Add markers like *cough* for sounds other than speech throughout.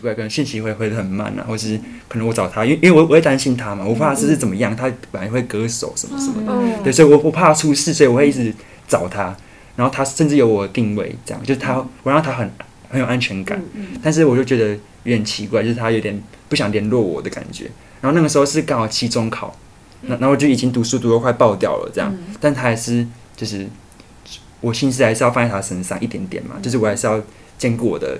就变得有点奇怪，可能讯息会回的很慢啊，或是可能我找他，因为因为我我会担心他嘛，我怕他是怎么样，他本来会割手什么什么的，嗯。对，所以我我怕他出事，所以我会一直找他，然后他甚至有我的定位，这样就是他我让他很很有安全感，但是我就觉得有点奇怪，就是他有点不想联络我的感觉。然后那个时候是刚好期中考，那然后我就已经读书读得快爆掉了，这样，但他还是就是我心思还是要放在他身上一点点嘛，就是我还是要兼顾我的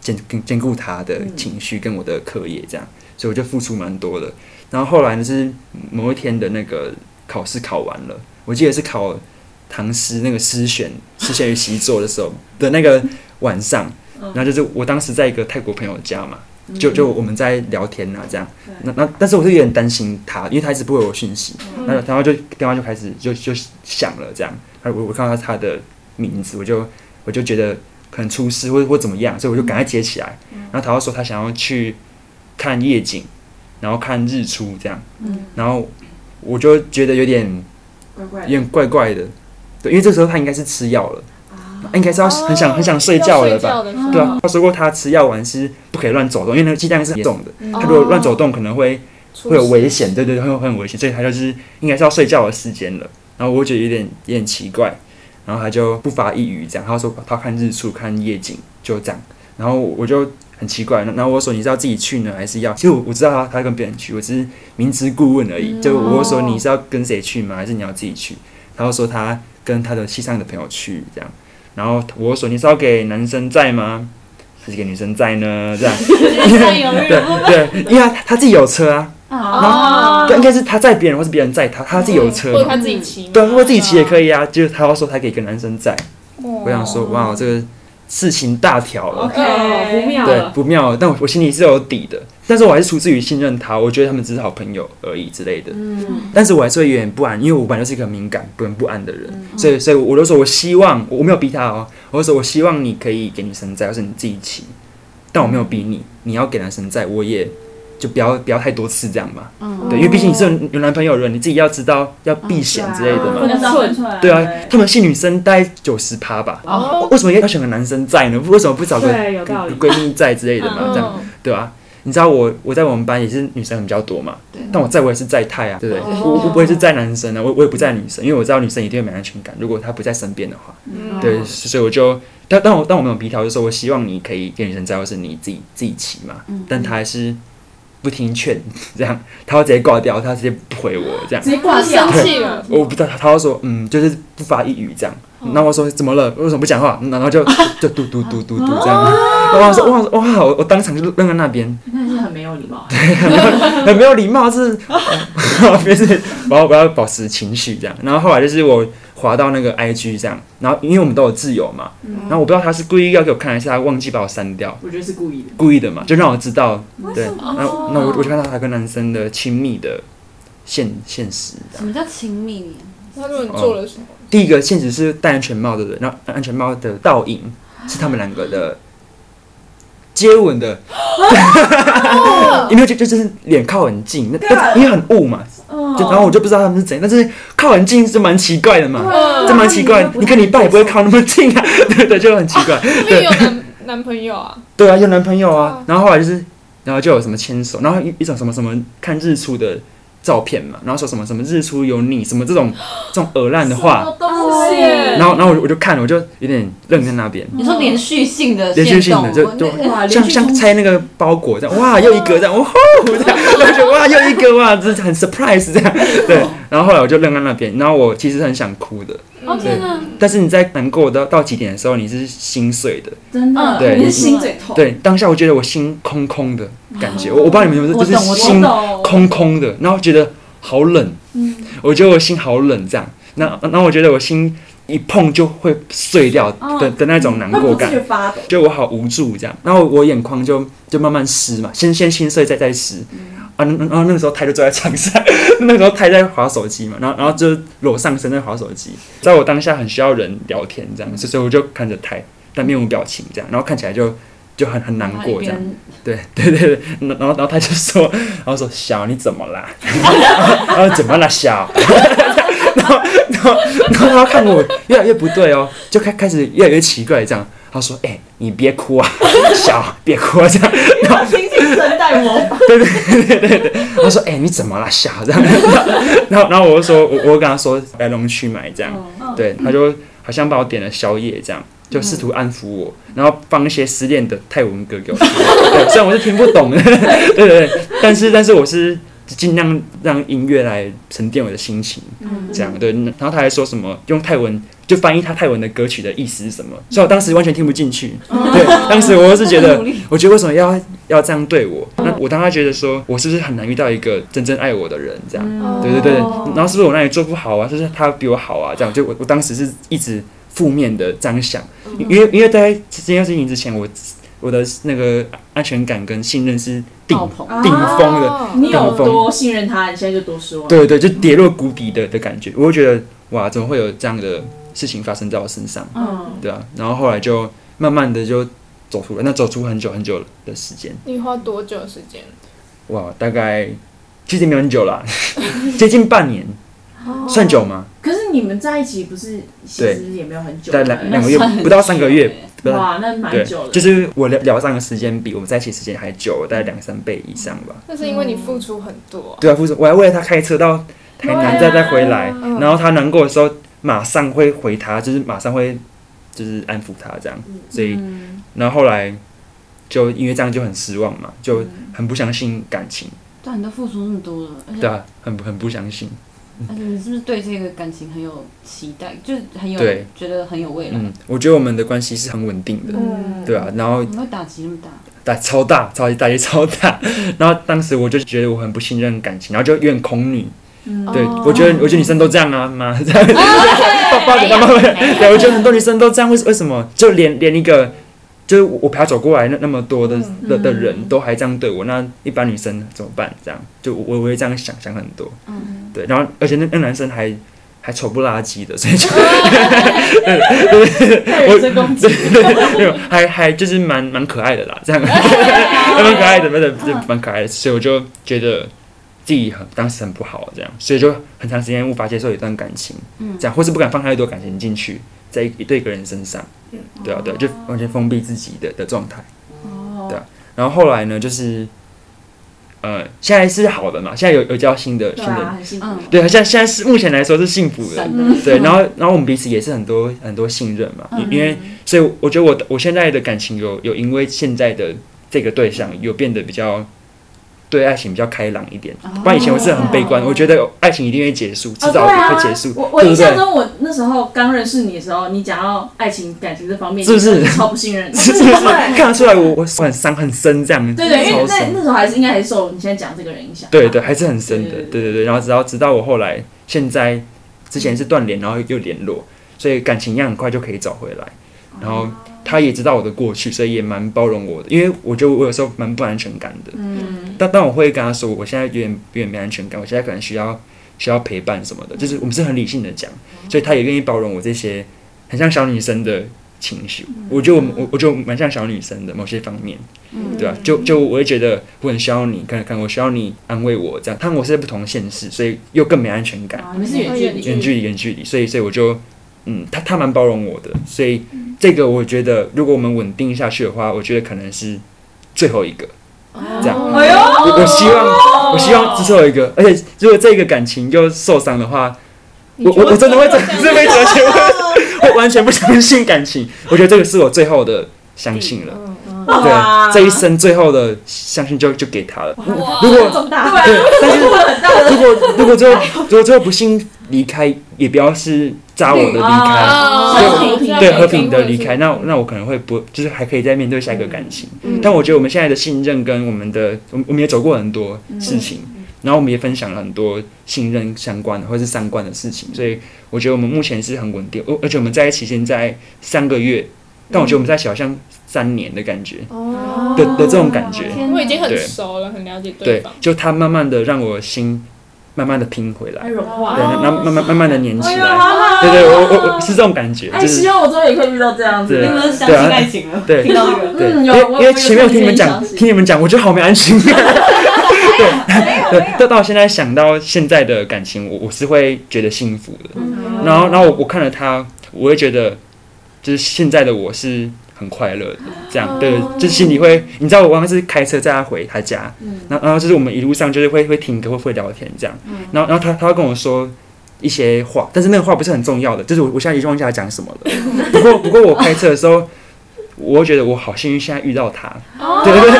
兼兼兼顾他的情绪跟我的课业这样，所以我就付出蛮多的。然后后来呢是某一天的那个考试考完了，我记得是考唐诗那个诗选诗选与习作的时候的那个晚上，然后就是我当时在一个泰国朋友家嘛，就就我们在聊天啊这样，那那但是我是有点担心他，因为他一直不回我讯息，然后然后就电话就开始就就响了这样，然后我我看到他的名字，我就我就觉得可能出事或或怎么样，所以我就赶快接起来，然后他就说他想要去看夜景，然后看日出这样，然后我就觉得有点怪怪有点怪怪的，对，因为这时候他应该是吃药了，应该是要很想很想睡觉了吧。对啊，他说过他吃药丸是不可以乱走动，因为那个鸡蛋是很重的，他如果乱走动可能会会有危险，对对对，会会很危险，所以他就是应该是要睡觉的时间了。然后我觉得有点有点奇怪，然后他就不发一语这样，他说他看日出看夜景就这样，然后我就很奇怪，然后我说你是要自己去呢，还是要？其实我我知道他他跟别人去，我只是明知故问而已。就我说你是要跟谁去吗？还是你要自己去？他就说他跟他的西上的朋友去这样，然后我说你是要给男生在吗？还是给女生在呢？这样，*laughs* 对对，因为他他自己有车啊，哦。对，应该是他载别人，或是别人载他，他自己有车嘛，或者他自己骑，对，或者自己骑也可以啊。就是他要说他给一个男生载，我我想说哇，这个事情大条了。，OK，不妙对，了，不妙了，但我我心里是有底的，但是我还是出自于信任他，我觉得他们只是好朋友而已之类的，嗯，但是我还是会有点不安，因为我本来就是一个很敏感、不很不安的人，所以所以我就说我希望我没有逼他哦，我就说我希望你可以给女生载，或是你自己骑，但我没有逼你，你要给男生载，我也就不要不要太多次这样嘛，对，因为毕竟你是有有男朋友的人，你自己要知道要避嫌之类的嘛，对啊，他们系女生大概九十趴吧，哦，为什么要选个男生在呢？为什么不找个闺蜜在之类的嘛？这样嗯对吧、你知道我我在我们班也是女生比较多嘛，但我在我也是在太啊，对不对？哦。我我我也是在男生啊，我我也不在女生，因为我知道女生一定会没安全感，如果她不在身边的话，嗯。对，所以我就但但我但我没有皮条，就说我希望你可以跟女生在，或是你自己自己骑嘛，但她还是不听劝，这样，他会直接挂掉，他直接不回我这样直。接挂掉生，气了，我不知道，他会说，嗯，就是不发一语这样。然后我说怎么了？为什么不讲话？然后就就嘟嘟嘟嘟嘟这样。然后我说哇哇，我我当场就愣在那边，很没有礼貌，对 *laughs* 很没有礼貌，是，*laughs* 别是我要我要保持情绪这样。然后后来就是我滑到那个 IG 这样，然后因为我们都有自由嘛，然后我不知道他是故意要给我看，还是他忘记把我删掉，我觉得是故意的，故意的嘛，就让我知道，对。然后那我我就看到他跟男生的亲密的现现实什么叫亲密？他说你做了什么？第一个现实是戴安全帽的人，然后安全帽的倒影是他们两个的接吻的，*laughs* 因为就就就是脸靠很近，那但因为很雾嘛，就然后我就不知道他们是怎样，但是靠很近是蛮奇怪的嘛，这蛮奇怪，你跟你爸也不会靠那么近啊，*laughs* 对对，就很奇怪，因为有男男朋友啊，对啊，有男朋友啊，然后后来就是，然后就有什么牵手，然后一一种什么什么看日出的照片嘛，然后说什么什么日出有你什么这种这种恶烂的话，东西然后然后我就我就看了，我就有点愣在那边。你说连续性的连续性的就就像像拆那个包裹这样，哇，又一个这样，哇吼这样，然后就哇又一个哇，这是很 surprise 这样，对。然后后来我就愣在那边，然后我其实很想哭的，哦天哪，但是你在难过到到极点的时候，你是心碎的，真的，对你是心最痛，对，当下我觉得我心空空的感觉，我我不知道你们有没有，就是心空空的，然后觉得好冷，我觉得我心好冷这样，那那我觉得我心一碰就会碎掉的的那种难过感就我好无助这样，然后我眼眶就就慢慢湿嘛，先先心碎再再湿。啊，那然后那个时候泰就坐在床上，*laughs* 那个时候泰在划手机嘛，然后然后就裸上身在划手机，在我当下很需要人聊天这样，所以我就看着泰，但面无表情这样，然后看起来就就很很难过这样，对对对对，然后然后他就说，然后说小你怎么啦？*laughs* 然后怎么了小？*laughs* 然后然后然后他看我越来越不对哦，就开开始越来越奇怪这样。他说：“哎、你别哭啊，*laughs* 小别哭啊这样。亲情声带模仿，他说：“哎、你怎么了，小这样？”然后然后我就说，我我跟他说来龙去脉这样，对，他就好像帮我点了宵夜这样。就试图安抚我，然后放一些失恋的泰文歌给我听。对，虽然我是听不懂的，*laughs* 对对对，但是但是我是尽量让音乐来沉淀我的心情，嗯这样对。然后他还说什么用泰文就翻译他泰文的歌曲的意思是什么，所以我当时完全听不进去。对，当时我是觉得，*laughs* 我觉得为什么要要这样对我？那我当时觉得说，我是不是很难遇到一个真正爱我的人？这样，对对对。然后是不是我那里做不好啊？就是他比我好啊？这样，就我我当时是一直负面的这样想，因为因为在这件事情之前，我我的那个安全感跟信任是顶顶峰的。哦你有多信任他，你现在就多失望。对对，就跌落谷底的的感觉，我会觉得哇，怎么会有这样的事情发生在我身上？嗯，对啊，然后后来就慢慢的就走出来，那走出很久很久的时间，你花多久时间？哇，大概其实没有很久啦，*laughs* 接近半年，算久吗？可是你们在一起不是其实也没有很久，大概两两个月不到三个月，不到哇，那蛮对久了。，就是我聊聊上的时间比我们在一起时间还久，大概两三倍以上吧。那是因为你付出很多，对啊，付出，我还为了他开车到台南再再回来，嗯。然后他难过的时候马上会回他，就是马上会就是安抚他这样，所以嗯，然后后来就因为这样就很失望嘛，就很不相信感情，对啊，你都付出那么多了，对啊，很很不相信，你是不是对这个感情很有期待，就是很有对觉得很有未来？嗯，我觉得我们的关系是很稳定的，嗯，对啊，然后怎么会打击那么大？打超大，超级打击超大，*laughs* 然后当时我就觉得我很不信任感情，然后就有点恐女，嗯对哦我觉得我觉得女生都这样啊，*laughs* 妈这样，抱抱着他们，对，我觉得很多女生都这样，为为什么？就连连一个。就是我陪他走过来那那么多的嗯。的的人都还这样对我，那一般女生怎么办？这样就我我会这样想想很多，嗯，对，然后而且那那男生还还丑不拉几的，所以就太人身攻击，没有还还就是蛮蛮可爱的啦，这样。*laughs* 还蛮可爱的，真的就蛮可爱的，所以我就觉得自己很当时很不好，这样，所以就很长时间无法接受一段感情，嗯。这样或是不敢放太多感情进去，在一对一个人身上，对啊对啊，就完全封闭自己的的状态。哦。对啊。然后后来呢，就是呃，现在是好的嘛，现在有有交新的新的对啊，很幸福。嗯。对，现在现在是目前来说是幸福的，对，然后然后我们彼此也是很多很多信任嘛，嗯。因为所以我觉得我的我现在的感情有有因为现在的这个对象有变得比较对爱情比较开朗一点，哦不然以前我是很悲观，我觉得爱情一定会结束，迟早啊会结束，我我？印象中，我那时候刚认识你的时候，你讲到爱情感情这方面，是不是超不信任？是不是，看得出来我我很伤很深这样，对对，因为那那时候还是应该还是受你现在讲这个人影响。对对，还是很深的，对对对对。然后直到直到我后来，现在之前是断联，然后又联络，所以感情一样很快就可以找回来。然后他也知道我的过去，所以也蛮包容我的，因为我觉得我有时候蛮不安全感的。嗯，但但我会跟他说，我现在有点有点没安全感，我现在可能需要需要陪伴什么的，就是我们是很理性的讲，所以他也愿意包容我这些很像小女生的情绪。我觉得我们我我就蛮像小女生的某些方面。嗯对吧、就就我会觉得我很需要你，看看我需要你安慰我这样。但我是在不同现实，所以又更没安全感，啊，你们是远距离，远距离远距离，所以所以我就嗯，他他蛮包容我的，所以这个我觉得如果我们稳定下去的话，我觉得可能是最后一个。这样哎呦，我我希望我希望是最后一个，而且如果这个感情又受伤的话，我我我真的会真真会哲学，我我完全不相信感情。我觉得这个是我最后的相信了。对，这一生最后的相信就就给他了。如果，对，但是如果如果最后如果最后不幸离开，也不要是扎我的离开，对和平的离开，那那我可能会不就是还可以再面对下一个感情。但我觉得我们现在的信任跟我们的，我们我们也走过很多事情，然后我们也分享了很多信任相关的或者是三观的事情，所以我觉得我们目前是很稳定，而而且我们在一起现在三个月，但我觉得我们在一起好像三年的感觉哦。的的这种感觉。天我已经很熟了，很了解对方。，就他慢慢的让我心慢慢的拼回来，融化对，哦然后慢慢慢慢的粘起来，对对，我我我是这种感觉，哎，就是希望我终于也可以遇到这样子。你们相信爱情了？对听到这个，对，嗯有因为因为前面我听你们讲，听你们讲，我觉得好 *laughs* 没安全感。对，对，到到现在想到现在的感情，我我是会觉得幸福的。嗯。然后，然后我我看了他，我会觉得，就是现在的我是很快乐的，这样对，就是心里会，你知道我刚刚是开车载他回他家，然后然后就是我们一路上就是会会听歌会会聊天这样，然后然后他他会跟我说。一些话，但是那个话不是很重要的，就是我我现在已经忘记他讲什么了。*laughs* 不过不过我开车的时候，我会觉得我好幸运，现在遇到他。对对对，你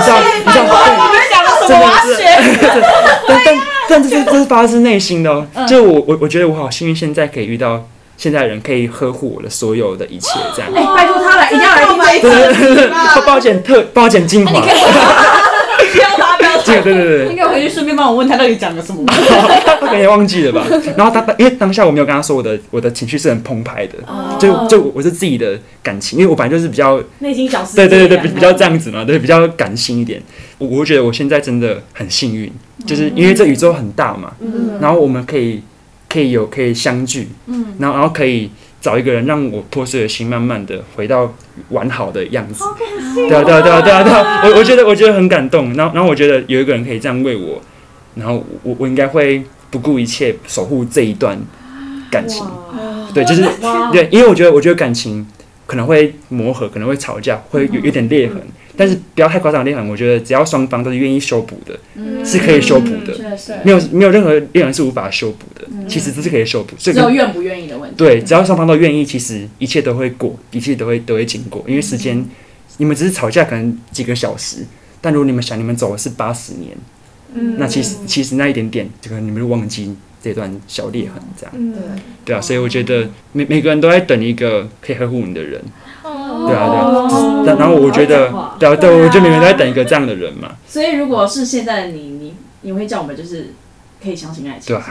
知道你知道，*laughs* 对，真的是，但但但这是这是发自内心的哦。就我我我觉得我好幸运，现在可以遇到现在人，可以呵护我的所有的一切，这样。哎，拜托他来，一定要来听这一对对集。*laughs* *laughs* 对对，帮我剪特，帮我剪精华。对对对应该回去顺便帮我问他到底讲了什么。他可能也忘记了吧。*laughs* 然后他因为当下我没有跟他说我的我的情绪是很澎湃的，就就我是自己的感情，因为我本来就是比较内心小世界。对对对对比比较这样子嘛，对比较感性一点。我我觉得我现在真的很幸运，就是因为这宇宙很大嘛，然后我们可以可以有可以相聚，嗯。然后然后可以找一个人让我破碎的心慢慢的回到完好的样子。对啊对啊对啊对啊对啊，我我觉得我觉得很感动，然后然后我觉得有一个人可以这样为我，然后我我应该会不顾一切守护这一段感情。对，就是对，因为我觉得我觉得感情可能会磨合，可能会吵架，会有有点裂痕，但是不要太夸张的裂痕。我觉得只要双方都是愿意修补的，是可以修补的。没有没有任何裂痕是无法修补的，其实都是可以修补。所以只有愿不愿意的问题。对，只要双方都愿意，其实一切都会过，一切都会都会经过。因为时间，你们只是吵架可能几个小时，但如果你们想，你们走的是八十年，嗯那其实其实那一点点，就可能你们就忘记这段小裂痕，这样。嗯，对啊，所以我觉得每每个人都在等一个可以呵护你的人。哦对啊，对啊。哦但然后我觉得哇，对啊，对，我觉得每天都在等一个这样的人嘛。所以如果是现在的你，你你会叫我们就是可以相信爱情，对？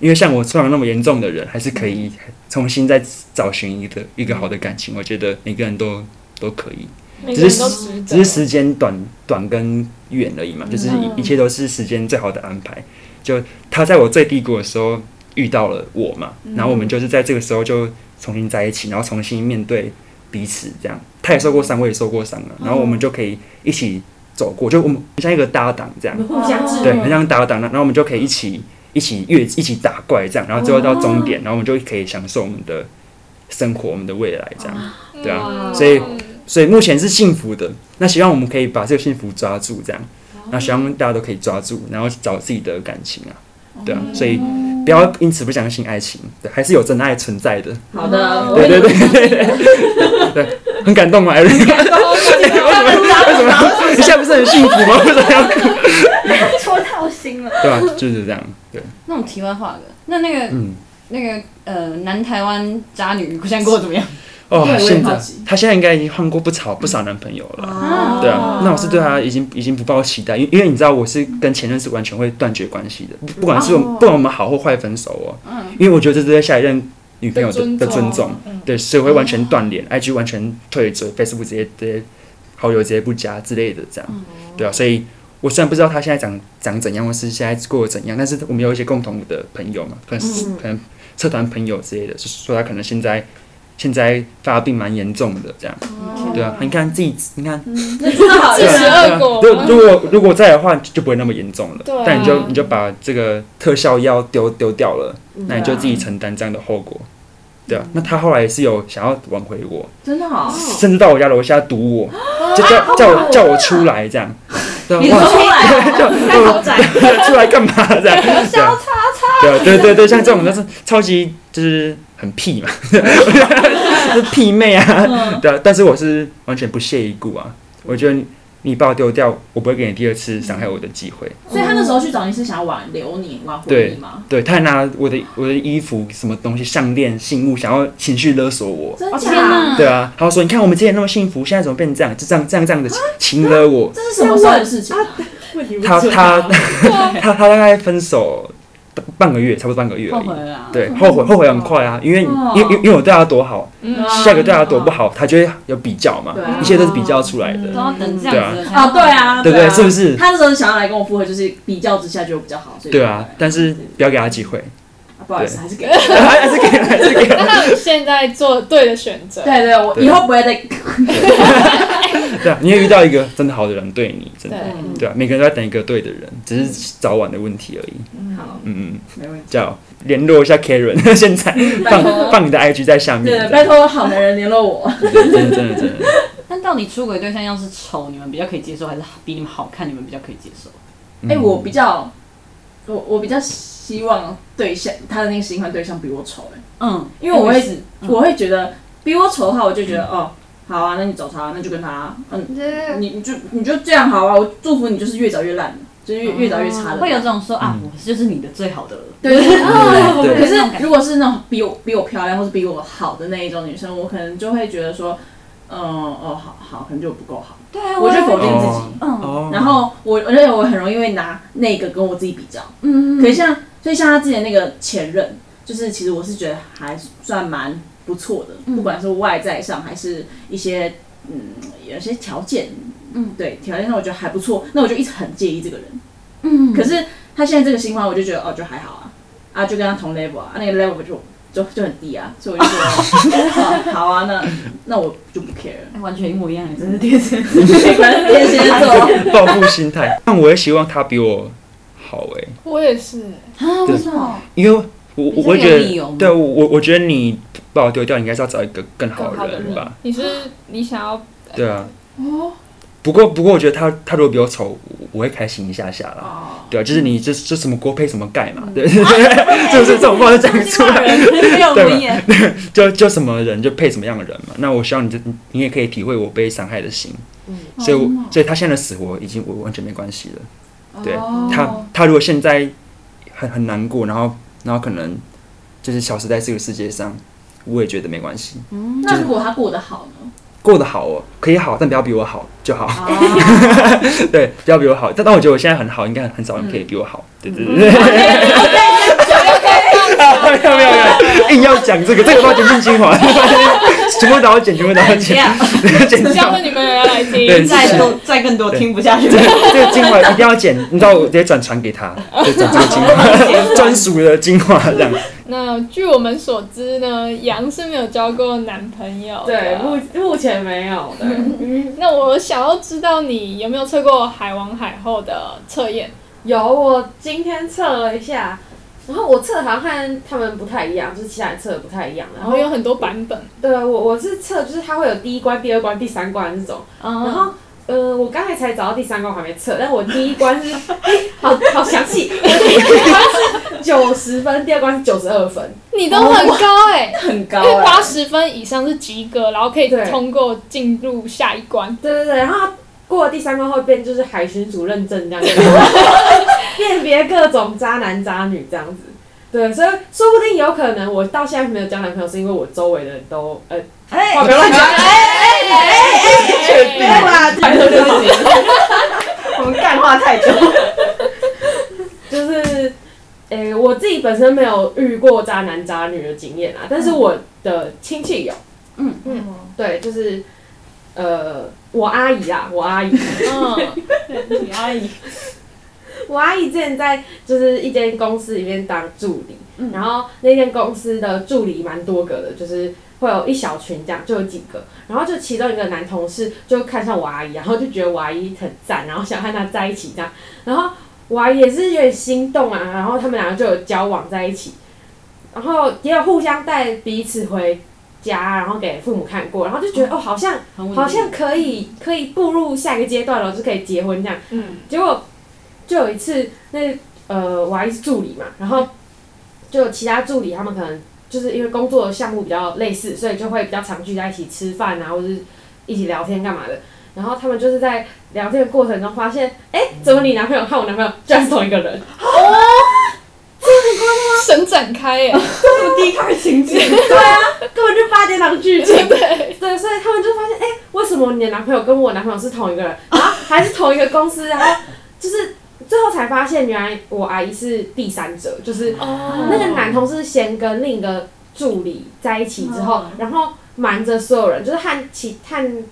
因为像我创伤那么严重的人，还是可以重新再找寻一个一个好的感情。我觉得每个人都都可以。每个人都值得，只是时间短短跟远而已嘛，就是一一切都是时间最好的安排。就他在我最低谷的时候遇到了我嘛，然后我们就是在这个时候就重新在一起，然后重新面对彼此，这样他也受过伤，我也受过伤了，然后我们就可以一起走过，就我们像一个搭档这样，互相制对，很像搭档，然后我们就可以一起一起越一起打怪这样，然后最后到终点，然后我们就可以享受我们的生活，我们的未来这样，对啊，所以所以目前是幸福的，那希望我们可以把这个幸福抓住，这样，那希望大家都可以抓住，然后找自己的感情啊，对啊，所以不要因此不相信爱情，对，还是有真爱存在的，好的，我对对对对对对，很感动嘛？艾瑞？为什么？你现在不是很幸福吗？为什么要？戳到心了。对吧？就是这样，对，那种题外话的，那那个嗯，那个呃，南台湾渣女现在过得怎么样？哦现在他现在应该已经换过不少不少男朋友了。哦。对啊，那我是对他已经已经不抱期待，因因为你知道我是跟前任是完全会断绝关系的，不不管是我们不管我们好或坏分手哦，因为我觉得这是对下一任女朋友的的尊重，嗯。对，所以我会完全断联，IG 完全退追，Facebook 直接直接好友直接不加之类的这样，对啊，所以我虽然不知道他现在长长怎样，或是现在过得怎样，但是我们有一些共同的朋友嘛，可能是、可能社团朋友之类的，就是说他可能现在现在发病蛮严重的这样，对啊，你看自己，你看。那真的好自食对啊恶果对啊如如果如果在的话，就不会那么严重了。但你就你就把这个特效药丢丢掉了，那你就自己承担这样的后果。对啊，那他后来也是有想要挽回我，真的好。甚至到我家楼下堵我，就叫叫我叫我出来这样。*laughs* 对啊，你说哇出来哦，*laughs* 太豪宅。出来干嘛这样？*laughs* 对啊对啊对对对，像这种就是超级就是很屁嘛，*laughs* 就是屁妹啊，对啊。但是我是完全不屑一顾啊，我觉得你你把我丢掉，我不会给你第二次伤害我的机会。所以他那时候去找你是想要挽留你、挽回你吗？对，他还拿我的我的衣服、什么东西、项链、信物，想要情绪勒索我。真哦天假？哪！对啊，他说：“你看我们之前那么幸福，现在怎么变成这样？就这样这样这样的情勒我。这是什么时候的事情啊？他他他他大概分手半个月，差不多半个月而已。后悔了啊。对，后悔 *laughs* 后悔很快啊，因为哦因为因为我对他多好，嗯下一个对他多不好，他就会有比较嘛啊，一切都是比较出来的，都要等这对啊样子啊，对啊，对不对？啊是不是？他那时候想要来跟我复合，就是比较之下就比较好，所以对啊，但是不要给他机会，啊不好意思，还是给。还是给 *laughs* 还是给。*laughs* 那现在做对的选择，对对，我以后不会再。*laughs* 对啊，你也遇到一个真的好的人对你，真的。对，对啊，每个人都在等一个对的人，只是早晚的问题而已。好，嗯嗯，没问题。加油！联络一下 Karen，*laughs* 现在放放你的 IG 在下面，对，拜托好男人联络我。真的真的真的。*laughs* 但到底出轨对象要是丑，你们比较可以接受，还是比你们好看，你们比较可以接受？哎、嗯我比较，我我比较希望对象他的那个新欢对象比我丑哎、嗯，因为我会我会觉得比我丑的话，我就觉得、哦，好啊，那你找他，那就跟他，嗯，你你就你就这样好啊，我祝福你，就是越找越烂，就是越越找越差的。会有这种说啊，嗯我就是你的最好的了。对对对对对可是如果是那种比我比我漂亮或是比我好的那一种女生，我可能就会觉得说，嗯哦好好，可能就不够好，对啊，我就否定自哦己。嗯哦，然后我而且我很容易会拿那个跟我自己比较。嗯，可是像所以像他之前那个前任，就是其实我是觉得还算蛮不错的，嗯。不管是外在上还是一些嗯有些条件，嗯。对条件上我觉得还不错，那我就一直很介意这个人。嗯，可是他现在这个新欢，我就觉得哦就还好啊，啊就跟他同 level 啊，啊那个 level 就就就很低啊，所以我就觉得好 *laughs* 好啊，那那我就不 care 完全一模一样，真是天蝎。反正天蝎座，报复心态，但我也希望他比我好哎、我也是，啊，为什么？因为我我我会觉得对我我我觉得你把我丢掉，你应该是要找一个更好的人吧？你是你想要对啊。哦，不过不过，我觉得他他如果比我丑，我我会开心一下下啦。哦，对啊，就是你这这什么锅配什么盖嘛，对对 *laughs* 对，就是这种话就讲出来，*laughs* 对吧。*laughs* 就就什么人就配什么样的人嘛。那我希望你这你你也可以体会我被伤害的心，嗯所以我所以他现在的死活已经我完全没关系了。对哦他他如果现在很很难过，然后然后可能就是消失在这个世界上，我也觉得没关系。嗯那如果他过得好呢？过得好哦，可以好，但不要比我好就好。啊，*laughs* 对，不要比我好。但但我觉得我现在很好，应该很少人可以比我好。对对对对。没有没有没有，硬要讲这个，这个都要剪进精华，全部都要剪，全部都要剪，剪掉下次。你们也要来听，再多再更多听不下去。这个精华一定要剪，你知道我直接转传给他，转这个精华，专属的精华这样。那据我们所知呢，杨是没有交过男朋友。对，目目前没有的。那我想要知道你有没有测过海王海后的测验？有，我今天测了一下，然后我测好像和他们不太一样，就是其他人测的不太一样。然后有很多版本，对我我是测，就是它会有第一关、第二关、第三关这种。然然后呃，我刚才才找到第三关，我还没测，但我第一关是，*laughs* 好好详细，我第一关是九十分，第二关是九十二分。你都很高哎、很高因为八哎，十分以上是及格，然后可以通过进入下一关。对对对，然后过了第三关后变就是海巡署认证这样子，*laughs* 辨别各种渣男渣女这样子。对，所以说不定有可能我到现在没有交男朋友，是因为我周围的人都呃，哎话不要乱讲，不要啦，拜托对不起，*laughs* 我们干话太多。就是，诶、我自己本身没有遇过渣男渣女的经验啊，但是我的亲戚有，嗯。嗯对，就是，呃，我阿姨啊，我阿姨，嗯，你阿姨，*laughs* 我阿姨之前在就是一间公司里面当助理，嗯。然后那间公司的助理蛮多个的，就是会有一小群这样，就有几个，然后就其中一个男同事就看上我阿姨，然后就觉得我阿姨很赞，然后想和她在一起这样，然后我阿姨也是有点心动啊，然后他们两个就有交往在一起，然后也有互相带彼此回家，然后给父母看过，然后就觉得哦，好像好像可以可以步入下一个阶段了，就可以结婚这样。嗯，结果就有一次，那呃我阿姨是助理嘛，然后就有其他助理他们可能就是因为工作的项目比较类似，所以就会比较常聚在一起吃饭啊，或者是一起聊天干嘛的。然后他们就是在聊天的过程中发现，哎、怎么你男朋友和我男朋友居然是同一个人？神展开耶，是第一开情节，*laughs* 对啊，根本就八点档剧情。对，对，所以他们就发现，哎、为什么你的男朋友跟我男朋友是同一个人，然后还是同一个公司，然后就是最后才发现，原来我阿姨是第三者，就是哦。那个男同事先跟另一个助理在一起之后，然后瞒着所有人，就是和其和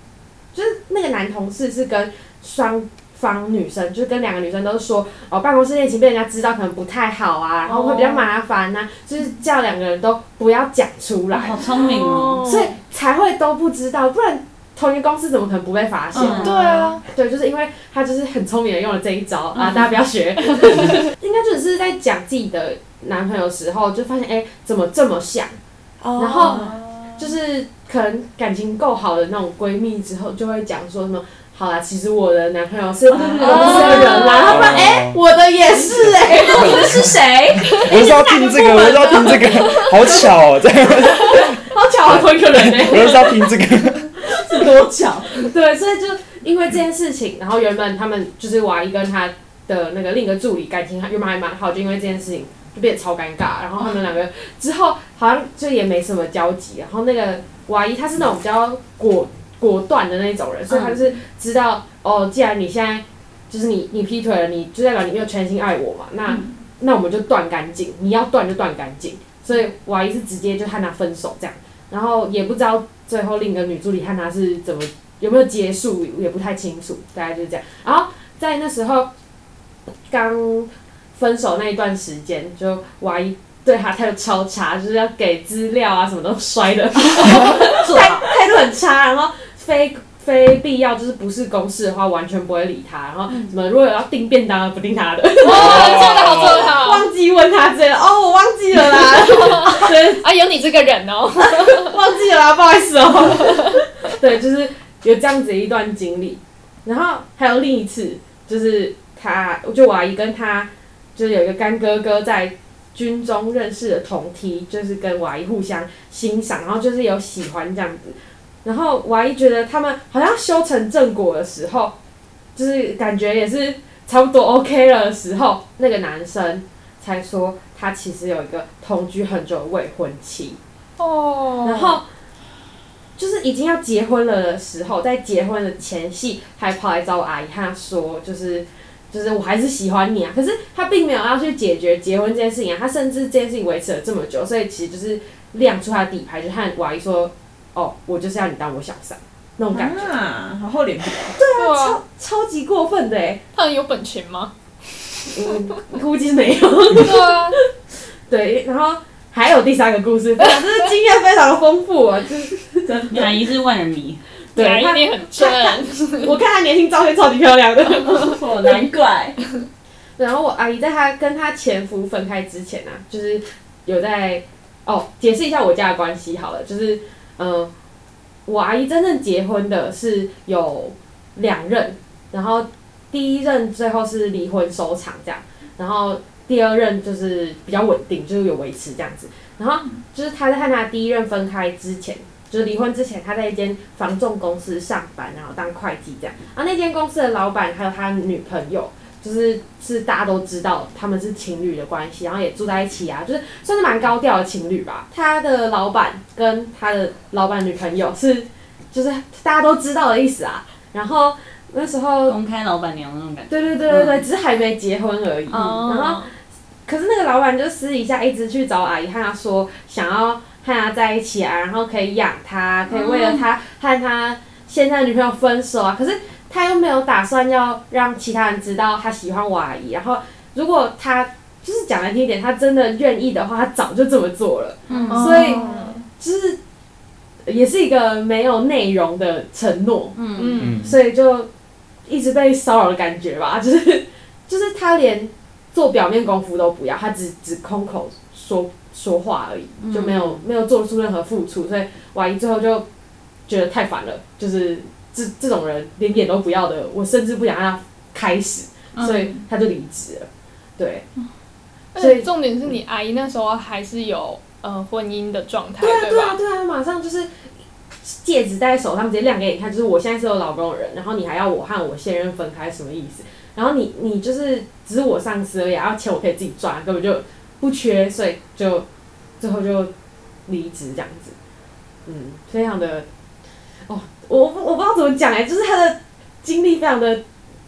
就是那个男同事是跟双方女生，就是跟两个女生都说，哦，办公室恋情被人家知道可能不太好啊，然后会比较麻烦呐、就是叫两个人都不要讲出来。好聪明哦。所以才会都不知道，不然同一个公司怎么可能不被发现？嗯对啊，对，就是因为他就是很聪明的用了这一招啊，*laughs* 大家不要学。应该就只是在讲自己的男朋友的时候，就发现哎、怎么这么像？然然后就是可能感情够好的那种闺蜜之后，就会讲说什么。好啦，其实我的男朋友是公司的人啦，他们哎、我的也是哎、你们是谁？*laughs* 我就是要听这个，*laughs* 我就是要听这个，好巧哦，这样，*laughs* 好巧啊，同一个人哎、我就是要听这个。是多巧？对，所以就因为这件事情，然后原本他们就是瓦伊跟他的那个另一个助理感情还原本还蛮好，就因为这件事情就变得超尴尬，然后他们两个之后好像就也没什么交集，然后那个瓦伊他是那种比较果果断的那种人，所以他就是知道、哦，既然你现在就是你你劈腿了，你就代表你没有全心爱我嘛，那、那我们就断干净，你要断就断干净，所以瓦伊是直接就和他分手这样，然后也不知道最后另一个女助理和他是怎么有没有结束，也不太清楚，大概就是这样。然后在那时候刚分手那一段时间，就瓦伊对他态度超差，就是要给资料啊什么都摔的，*laughs* 态态度很差，然后非非必要就是不是公事的话，完全不会理他，然后什么如果有要订便当啊不订他的，哇，*laughs* 做得好，做得好。忘记问他之类的，哦我忘记了啦，*laughs* 对，啊，有你这个人哦。*laughs* 忘记了啦，不好意思哦。对，就是有这样子一段经历，然后还有另一次，就是他，就我阿姨跟他，就是有一个干哥哥在军中认识的同梯，就是跟我阿姨互相欣赏，然后就是有喜欢这样子。然后我阿姨觉得他们好像修成正果的时候，就是感觉也是差不多 OK 了的时候，那个男生才说他其实有一个同居很久的未婚妻。哦然后就是已经要结婚了的时候，在结婚的前夕，还跑来找我阿姨，和她说，就是就是我还是喜欢你啊。可是他并没有要去解决结婚这件事情啊，他甚至这件事情维持了这么久，所以其实就是亮出他的底牌，就和我阿姨说，哦，我就是要你当我小三那种感觉，啊，好厚脸皮哦。对啊，超超级过分的哎，他很有本钱吗？嗯，估计是没有。对啊，*laughs* 对，然后还有第三个故事，就是经验非常的丰富啊，就是你阿姨是万人迷，对他牙一定很正。我看他年轻照片超级漂亮的。哦，难怪。然后我阿姨在她跟她前夫分开之前啊，就是有在哦解释一下我家的关系好了，就是嗯、呃我阿姨真正结婚的是有两任，然后第一任最后是离婚收场这样，然后第二任就是比较稳定，就是有维持这样子。然后就是她在和她第一任分开之前，就是离婚之前，她在一间房仲公司上班，然后当会计这样。然后那间公司的老板还有他女朋友，就是是大家都知道他们是情侣的关系，然后也住在一起啊，就是算是蛮高调的情侣吧。他的老板跟他的老板女朋友是，就是大家都知道的意思啊。然后那时候，公开老板娘那种感觉。对对对对对，只是还没结婚而已。哦然后可是那个老板就私底下一直去找阿姨，和她说想要和她在一起啊，然后可以养她，可以为了她和她现在的女朋友分手啊。可是他又没有打算要让其他人知道他喜欢我阿姨。然后如果他就是讲难听一点，他真的愿意的话，他早就这么做了。嗯所以就是也是一个没有内容的承诺。嗯，嗯，嗯，所以就一直被骚扰的感觉吧，*laughs* 就是就是他连做表面功夫都不要，他只只空口说说话而已，嗯就没有没有做出任何付出，所以瓦姨最后就觉得太烦了，就是这这种人连演都不要的，我甚至不想让他开始，嗯。所以他就离职了，对。而所以且重点是你阿姨那时候还是有呃婚姻的状态，对啊，对啊，对啊，马上就是戒指戴在手上，直接亮给你看，就是我现在是有老公的人，然后你还要我和我现任分开，什么意思？然后你你就是只是我上司而已，然后钱我可以自己赚，根本就不缺，所以就最后就离职这样子，嗯，非常的哦，我我我不知道怎么讲哎、就是他的经历非常的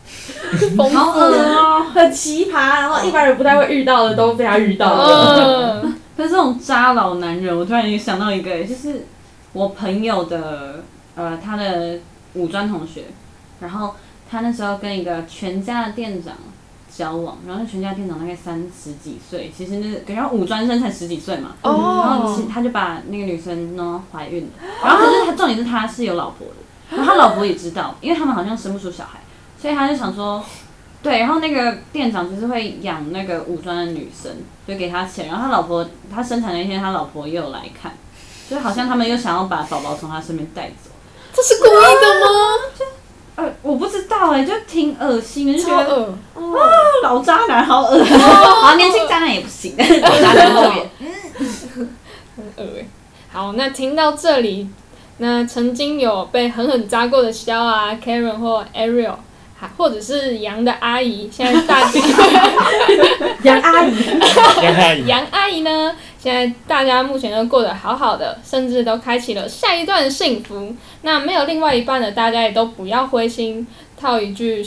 *laughs* 丰好富。恶哦。很奇葩，然后一般人不太会遇到的都被他遇到了，嗯，*laughs* 可是这种渣老男人，我突然也想到一个，就是我朋友的呃，他的五专同学，然后他那时候跟一个全家的店长交往，然后那全家店长大概三十几岁，其实那感觉五专生才十几岁嘛，然后其他就把那个女生呢怀孕了，然后可是他重点是他是有老婆的，然后他老婆也知道，因为他们好像生不出小孩，所以他就想说，对，然后那个店长就是会养那个五专的女生，就给他钱，然后他老婆他生产那天，他老婆也有来看，就好像他们又想要把宝宝从他身边带走。这是故意的吗？呃，我不知道哎、就挺恶心的，就觉超得恶。老渣男好恶，好年轻渣男也不行，*laughs* 老渣男后面。很恶欸。好，那听到这里，那曾经有被狠狠扎过的肖啊、Karen 或 Ariel，还或者是杨的阿姨，现在大家 *laughs* 杨阿姨，*laughs* 杨阿姨，杨阿姨呢，现在大家目前都过得好好的，甚至都开启了下一段幸福。那没有另外一半的，大家也都不要灰心。套一句，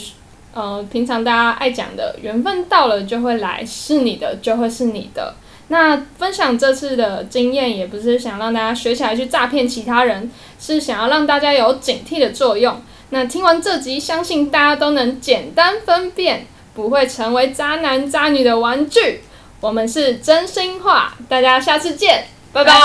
呃，平常大家爱讲的，缘分到了就会来，是你的就会是你的。那分享这次的经验，也不是想让大家学起来去诈骗其他人，是想要让大家有警惕的作用。那听完这集，相信大家都能简单分辨，不会成为渣男渣女的玩具。我们是真心话，大家下次见，拜拜。